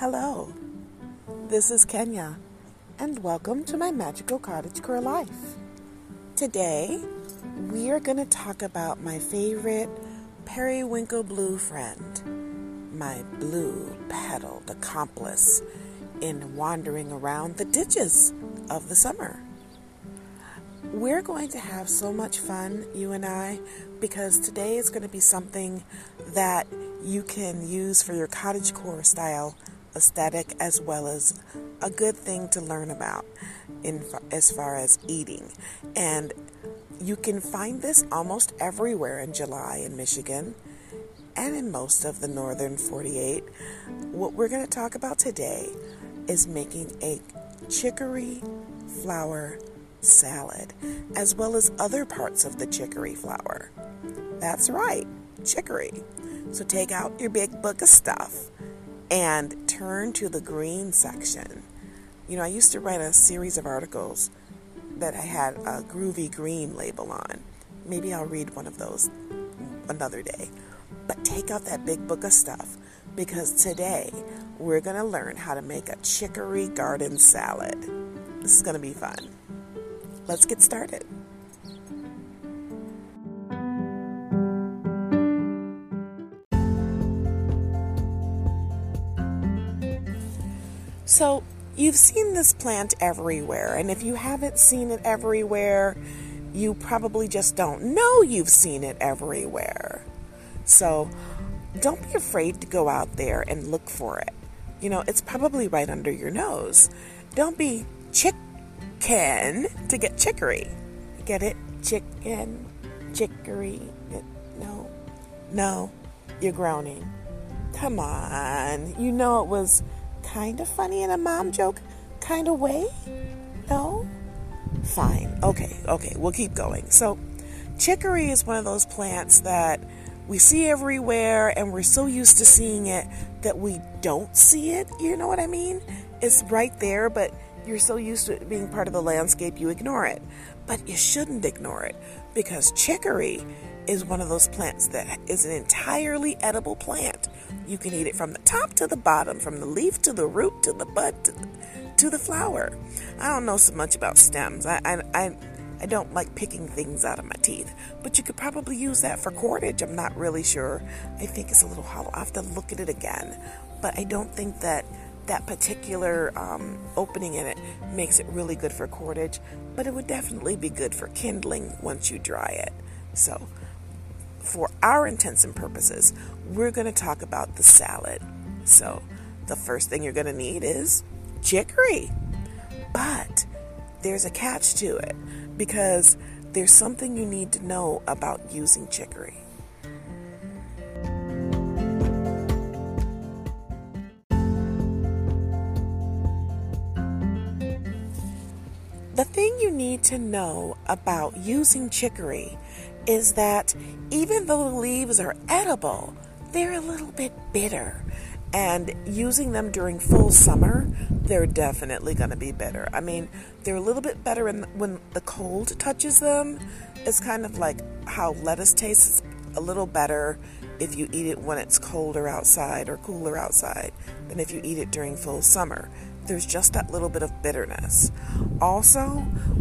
Hello, this is Kenya, and welcome to my magical cottagecore life. Today, we are going to talk about my favorite periwinkle blue friend, my blue petaled accomplice in wandering around the ditches of the summer. We're going to have so much fun, you and I, because today is going to be something that you can use for your cottagecore style aesthetic as well as a good thing to learn about in as far as eating. And you can find this almost everywhere in July in Michigan and in most of the northern 48. What we're going to talk about today is making a chicory flower salad as well as other parts of the chicory flower. That's right, chicory. So take out your big book of stuff and turn to the green section. You know, I used to write a series of articles that I had a groovy green label on. Maybe I'll read one of those another day. But take out that big book of stuff because today we're going to learn how to make a chicory garden salad. This is going to be fun. Let's get started. So, you've seen this plant everywhere, and if you haven't seen it everywhere, you probably just don't know you've seen it everywhere. So, don't be afraid to go out there and look for it. You know, it's probably right under your nose. Don't be chicken to get chicory. Get it? Chicken, chicory. No, no, you're groaning. Come on. You know it was kind of funny in a mom joke kind of way? No? Fine. Okay, okay, we'll keep going. So, chicory is one of those plants that we see everywhere and we're so used to seeing it that we don't see it. You know what I mean? It's right there, but you're so used to it being part of the landscape you ignore it. But you shouldn't ignore it because chicory is one of those plants that is an entirely edible plant. You can eat it from the top to the bottom, from the leaf to the root to the bud to the, to the flower. I don't know so much about stems. I, I, I, I don't like picking things out of my teeth, but you could probably use that for cordage. I'm not really sure. I think it's a little hollow. I have to look at it again, but I don't think that that particular um, opening in it makes it really good for cordage, but it would definitely be good for kindling once you dry it. So for our intents and purposes, we're going to talk about the salad. So, the first thing you're going to need is chicory. But there's a catch to it because there's something you need to know about using chicory. The thing you need to know about using chicory is that even though the leaves are edible, they're a little bit bitter. And using them during full summer, they're definitely going to be bitter. I mean, they're a little bit better in, when the cold touches them. It's kind of like how lettuce tastes a little better if you eat it when it's colder outside or cooler outside than if you eat it during full summer. There's just that little bit of bitterness. Also,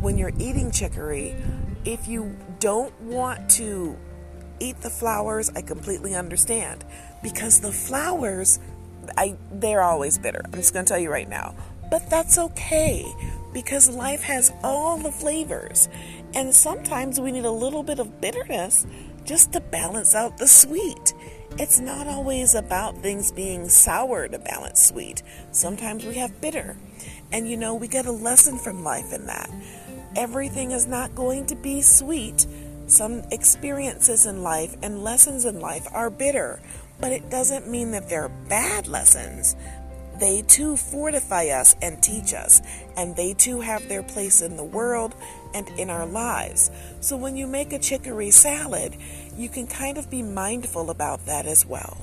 when you're eating chicory, if you don't want to eat the flowers, I completely understand because the flowers I they're always bitter. I'm just going to tell you right now. But that's okay because life has all the flavors. And sometimes we need a little bit of bitterness just to balance out the sweet. It's not always about things being sour to balance sweet. Sometimes we have bitter. And you know, we get a lesson from life in that everything is not going to be sweet. Some experiences in life and lessons in life are bitter, but it doesn't mean that they're bad lessons. They too fortify us and teach us, and they too have their place in the world and in our lives. So when you make a chicory salad, you can kind of be mindful about that as well.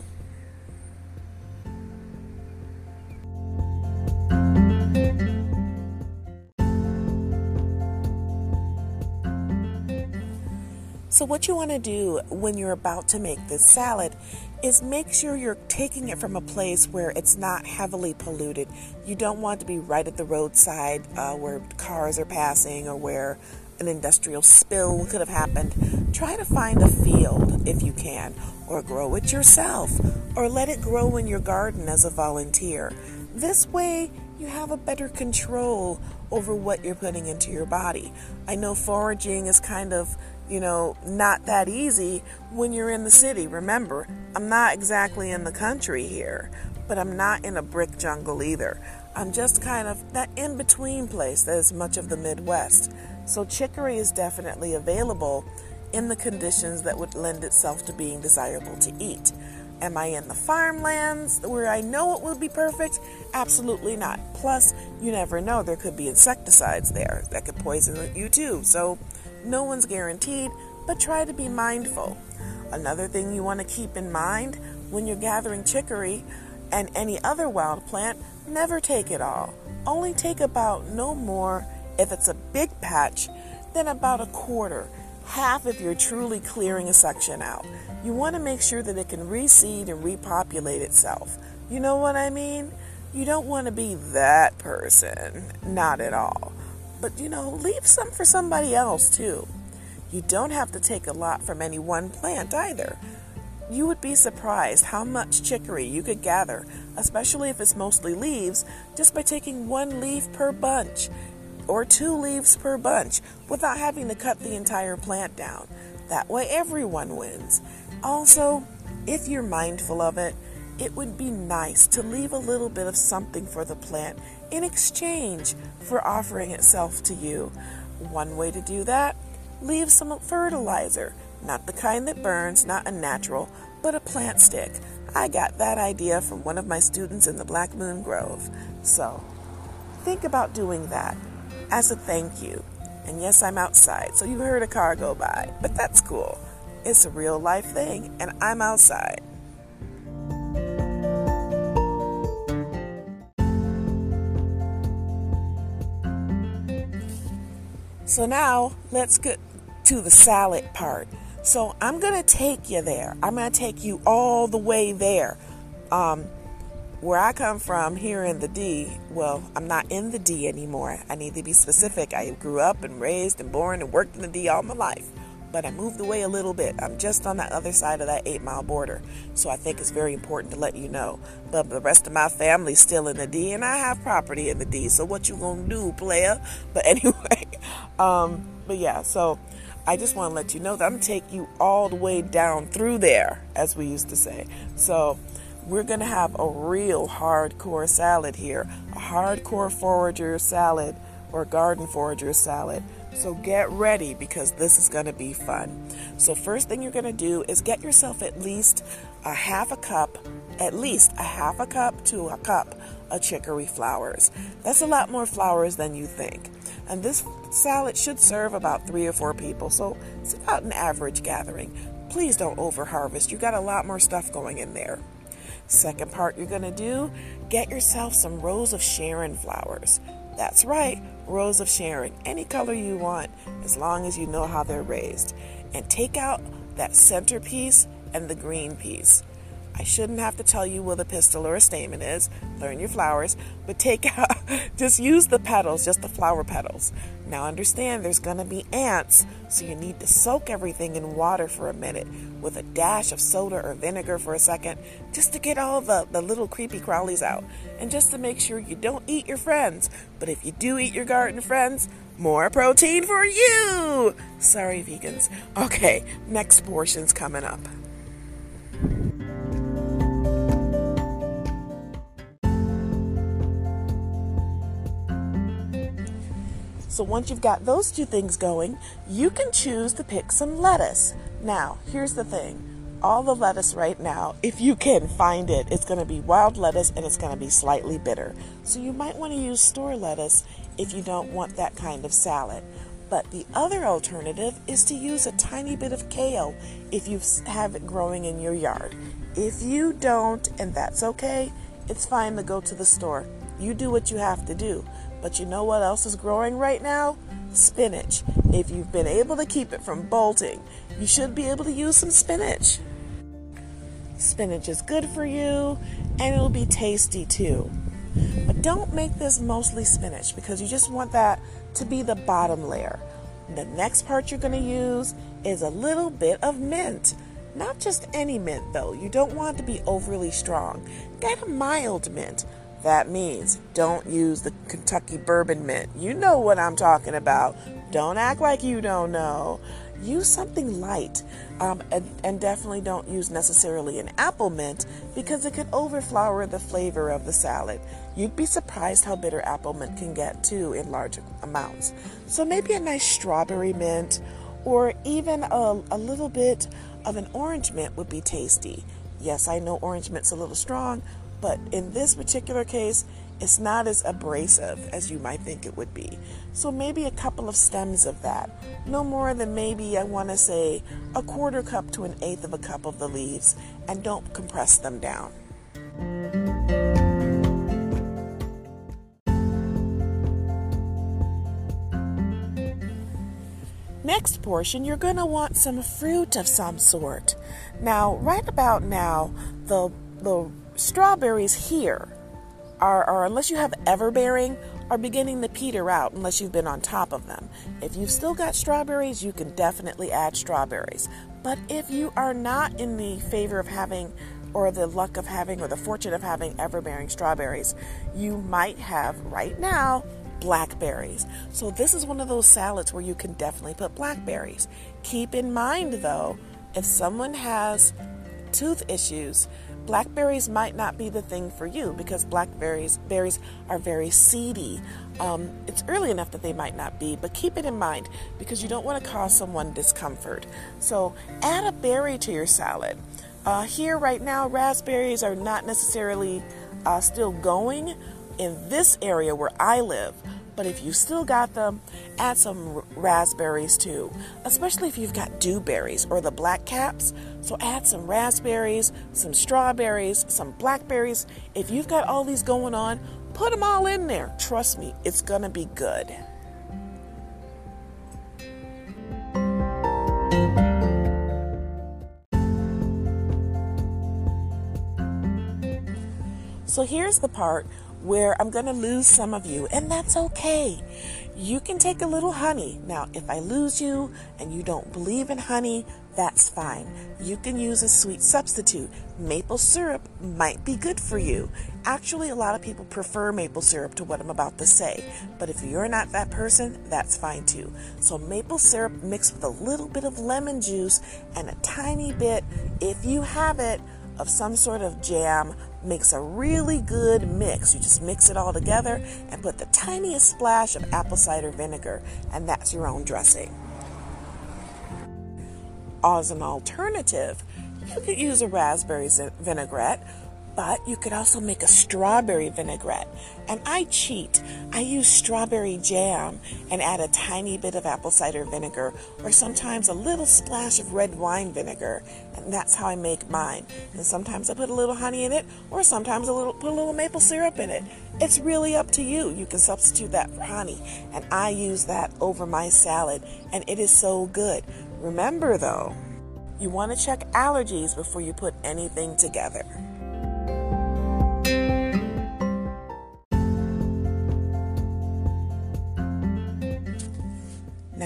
So, what you want to do when you're about to make this salad is make sure you're taking it from a place where it's not heavily polluted. You don't want to be right at the roadside uh, where cars are passing or where an industrial spill could have happened. Try to find a field if you can, or grow it yourself, or let it grow in your garden as a volunteer. This way, you have a better control over what you're putting into your body. I know foraging is kind of, you know, not that easy when you're in the city. Remember, I'm not exactly in the country here, but I'm not in a brick jungle either. I'm just kind of that in between place that is much of the Midwest. So, chicory is definitely available in the conditions that would lend itself to being desirable to eat. Am I in the farmlands where I know it would be perfect? Absolutely not. Plus, you never know, there could be insecticides there that could poison you too. So, no one's guaranteed, but try to be mindful. Another thing you want to keep in mind when you're gathering chicory and any other wild plant, never take it all. Only take about no more, if it's a big patch, than about a quarter half if you're truly clearing a section out. You want to make sure that it can reseed and repopulate itself. You know what I mean? You don't want to be that person, not at all. But you know, leave some for somebody else too. You don't have to take a lot from any one plant either. You would be surprised how much chicory you could gather, especially if it's mostly leaves, just by taking one leaf per bunch or two leaves per bunch without having to cut the entire plant down. That way, everyone wins. Also, if you're mindful of it, it would be nice to leave a little bit of something for the plant in exchange for offering itself to you. One way to do that leave some fertilizer, not the kind that burns, not a natural, but a plant stick. I got that idea from one of my students in the Black Moon Grove. So, think about doing that as a thank you. And yes, I'm outside, so you heard a car go by, but that's cool. It's a real life thing, and I'm outside. So now let's get to the salad part. So I'm going to take you there. I'm going to take you all the way there. Um, where I come from here in the D, well, I'm not in the D anymore. I need to be specific. I grew up and raised and born and worked in the D all my life, but I moved away a little bit. I'm just on that other side of that eight mile border. So I think it's very important to let you know. But the rest of my family's still in the D, and I have property in the D. So what you gonna do, player? But anyway, um, but yeah, so I just want to let you know that I'm gonna take you all the way down through there, as we used to say. So we're to have a real hardcore salad here, a hardcore forager salad or garden forager salad. So get ready because this is going to be fun. So, first thing you're going to do is get yourself at least a half a cup, at least a half a cup to a cup of chicory flowers. That's a lot more flowers than you think. And this salad should serve about three or four people, so it's about an average gathering. Please don't over harvest. You got a lot more stuff going in there. Second part you're to do, get yourself some Rose of Sharon flowers. That's right, Rose of Sharon, any color you want, as long as you know how they're raised. And take out that centerpiece and the green piece. I shouldn't have to tell you what a pistil or a stamen is. Learn your flowers, but take out, just use the petals, just the flower petals. Now understand there's going to be ants, so you need to soak everything in water for a minute with a dash of soda or vinegar for a second, just to get all the, the little creepy crawlies out. And just to make sure you don't eat your friends. But if you do eat your garden friends, more protein for you! Sorry, vegans. Okay, next portion's coming up. So once you've got those two things going, you can choose to pick some lettuce. Now, here's the thing. All the lettuce right now, if you can find it, it's going to be wild lettuce and it's going to be slightly bitter. So you might want to use store lettuce if you don't want that kind of salad. But the other alternative is to use a tiny bit of kale if you have it growing in your yard. If you don't, and that's okay, it's fine to go to the store. You do what you have to do. But you know what else is growing right now? Spinach. If you've been able to keep it from bolting, you should be able to use some spinach. Spinach is good for you and it'll be tasty too. But don't make this mostly spinach because you just want that to be the bottom layer. The next part you're going to use is a little bit of mint. Not just any mint though, you don't want it to be overly strong. Get a mild mint. That means don't use the Kentucky bourbon mint. You know what I'm talking about. Don't act like you don't know. Use something light um, and, and, definitely don't use necessarily an apple mint because it could overflower the flavor of the salad. You'd be surprised how bitter apple mint can get too in large amounts. So maybe a nice strawberry mint or even a, a little bit of an orange mint would be tasty. Yes, I know orange mint's a little strong, but in this particular case, it's not as abrasive as you might think it would be. So maybe a couple of stems of that. No more than maybe, I want to say, a quarter cup to an eighth of a cup of the leaves, and don't compress them down. Next portion, you're going to want some fruit of some sort. Now, right about now, the the strawberries here are, are unless you have everbearing, are beginning to peter out unless you've been on top of them. If you've still got strawberries, you can definitely add strawberries. But if you are not in the favor of having or the luck of having or the fortune of having everbearing strawberries, you might have right now blackberries. So this is one of those salads where you can definitely put blackberries. Keep in mind though, if someone has tooth issues, blackberries might not be the thing for you because blackberries berries are very seedy. Um, it's early enough that they might not be, but keep it in mind because you don't want to cause someone discomfort. So add a berry to your salad. Uh, here right now, raspberries are not necessarily uh, still going in this area where I live. But if you still got them, add some raspberries too, especially if you've got dewberries or the black caps. So add some raspberries, some strawberries, some blackberries. If you've got all these going on, put them all in there. Trust me, it's going to be good. So here's the part where I'm going to lose some of you, and that's okay. You can take a little honey. Now, if I lose you and you don't believe in honey, that's fine. You can use a sweet substitute. Maple syrup might be good for you. Actually, a lot of people prefer maple syrup to what I'm about to say, but if you're not that person, that's fine too. So, maple syrup mixed with a little bit of lemon juice and a tiny bit, if you have it, of some sort of jam makes a really good mix. You just mix it all together and put the tiniest splash of apple cider vinegar, and that's your own dressing. As an alternative, you could use a raspberry vinaigrette but you could also make a strawberry vinaigrette. And I cheat. I use strawberry jam and add a tiny bit of apple cider vinegar or sometimes a little splash of red wine vinegar. And that's how I make mine. And sometimes I put a little honey in it or sometimes a little put a little maple syrup in it. It's really up to you. You can substitute that for honey. And I use that over my salad and it is so good. Remember though, you want to check allergies before you put anything together.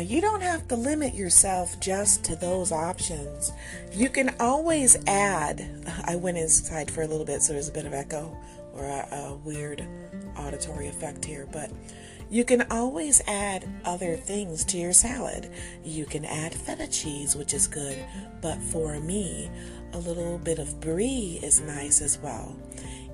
You don't have to limit yourself just to those options. You can always add. I went inside for a little bit, so there's a bit of echo or a, a weird auditory effect here, but you can always add other things to your salad. You can add feta cheese, which is good, but for me, a little bit of brie is nice as well.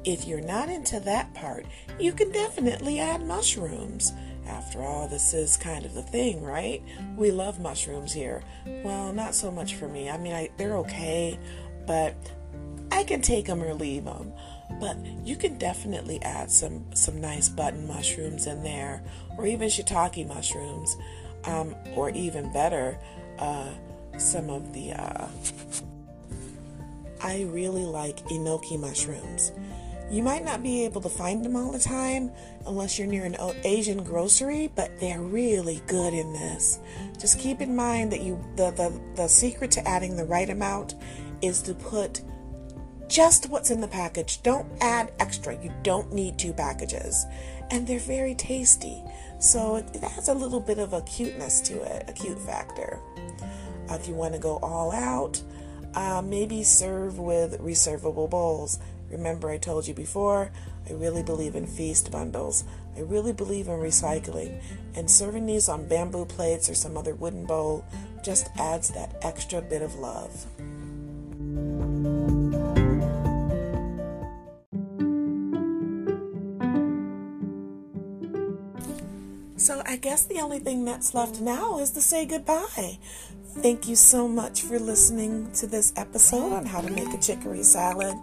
If you're not into that part, you can definitely add mushrooms. After all, this is kind of the thing, right? We love mushrooms here. Well, not so much for me. I mean, I, they're okay, but I can take them or leave them. But you can definitely add some some nice button mushrooms in there, or even shiitake mushrooms, um, or even better, uh, some of the. Uh, I really like enoki mushrooms. You might not be able to find them all the time unless you're near an Asian grocery, but they're really good in this. Just keep in mind that you the, the, the secret to adding the right amount is to put just what's in the package. Don't add extra. You don't need two packages. And they're very tasty. So it, has a little bit of a cuteness to it, a cute factor. Uh, if you want to go all out, uh, maybe serve with reservable bowls. Remember, I told you before, I really believe in feast bundles. I really believe in recycling. And serving these on bamboo plates or some other wooden bowl just adds that extra bit of love. So I guess the only thing that's left now is to say goodbye. Thank you so much for listening to this episode on how to make a chicory salad.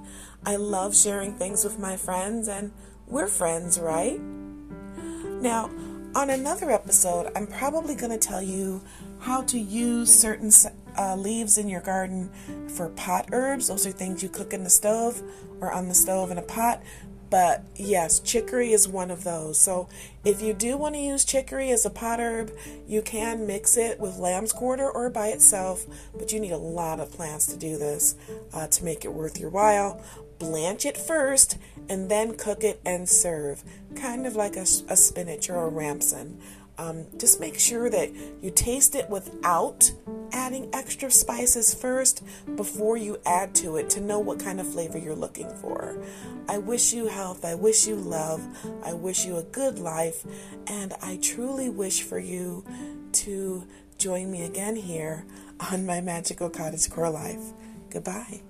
I love sharing things with my friends, and we're friends, right? Now, on another episode, I'm probably going to tell you how to use certain uh, leaves in your garden for pot herbs. Those are things you cook in the stove or on the stove in a pot. But yes, chicory is one of those. So if you do want to use chicory as a pot herb, you can mix it with lamb's quarter or by itself, but you need a lot of plants to do this uh, to make it worth your while. Blanch it first and then cook it and serve, kind of like a, a spinach or a ramson. Um, just make sure that you taste it without adding extra spices first before you add to it to know what kind of flavor you're looking for. I wish you health. I wish you love. I wish you a good life. And I truly wish for you to join me again here on my magical cottage core life. Goodbye.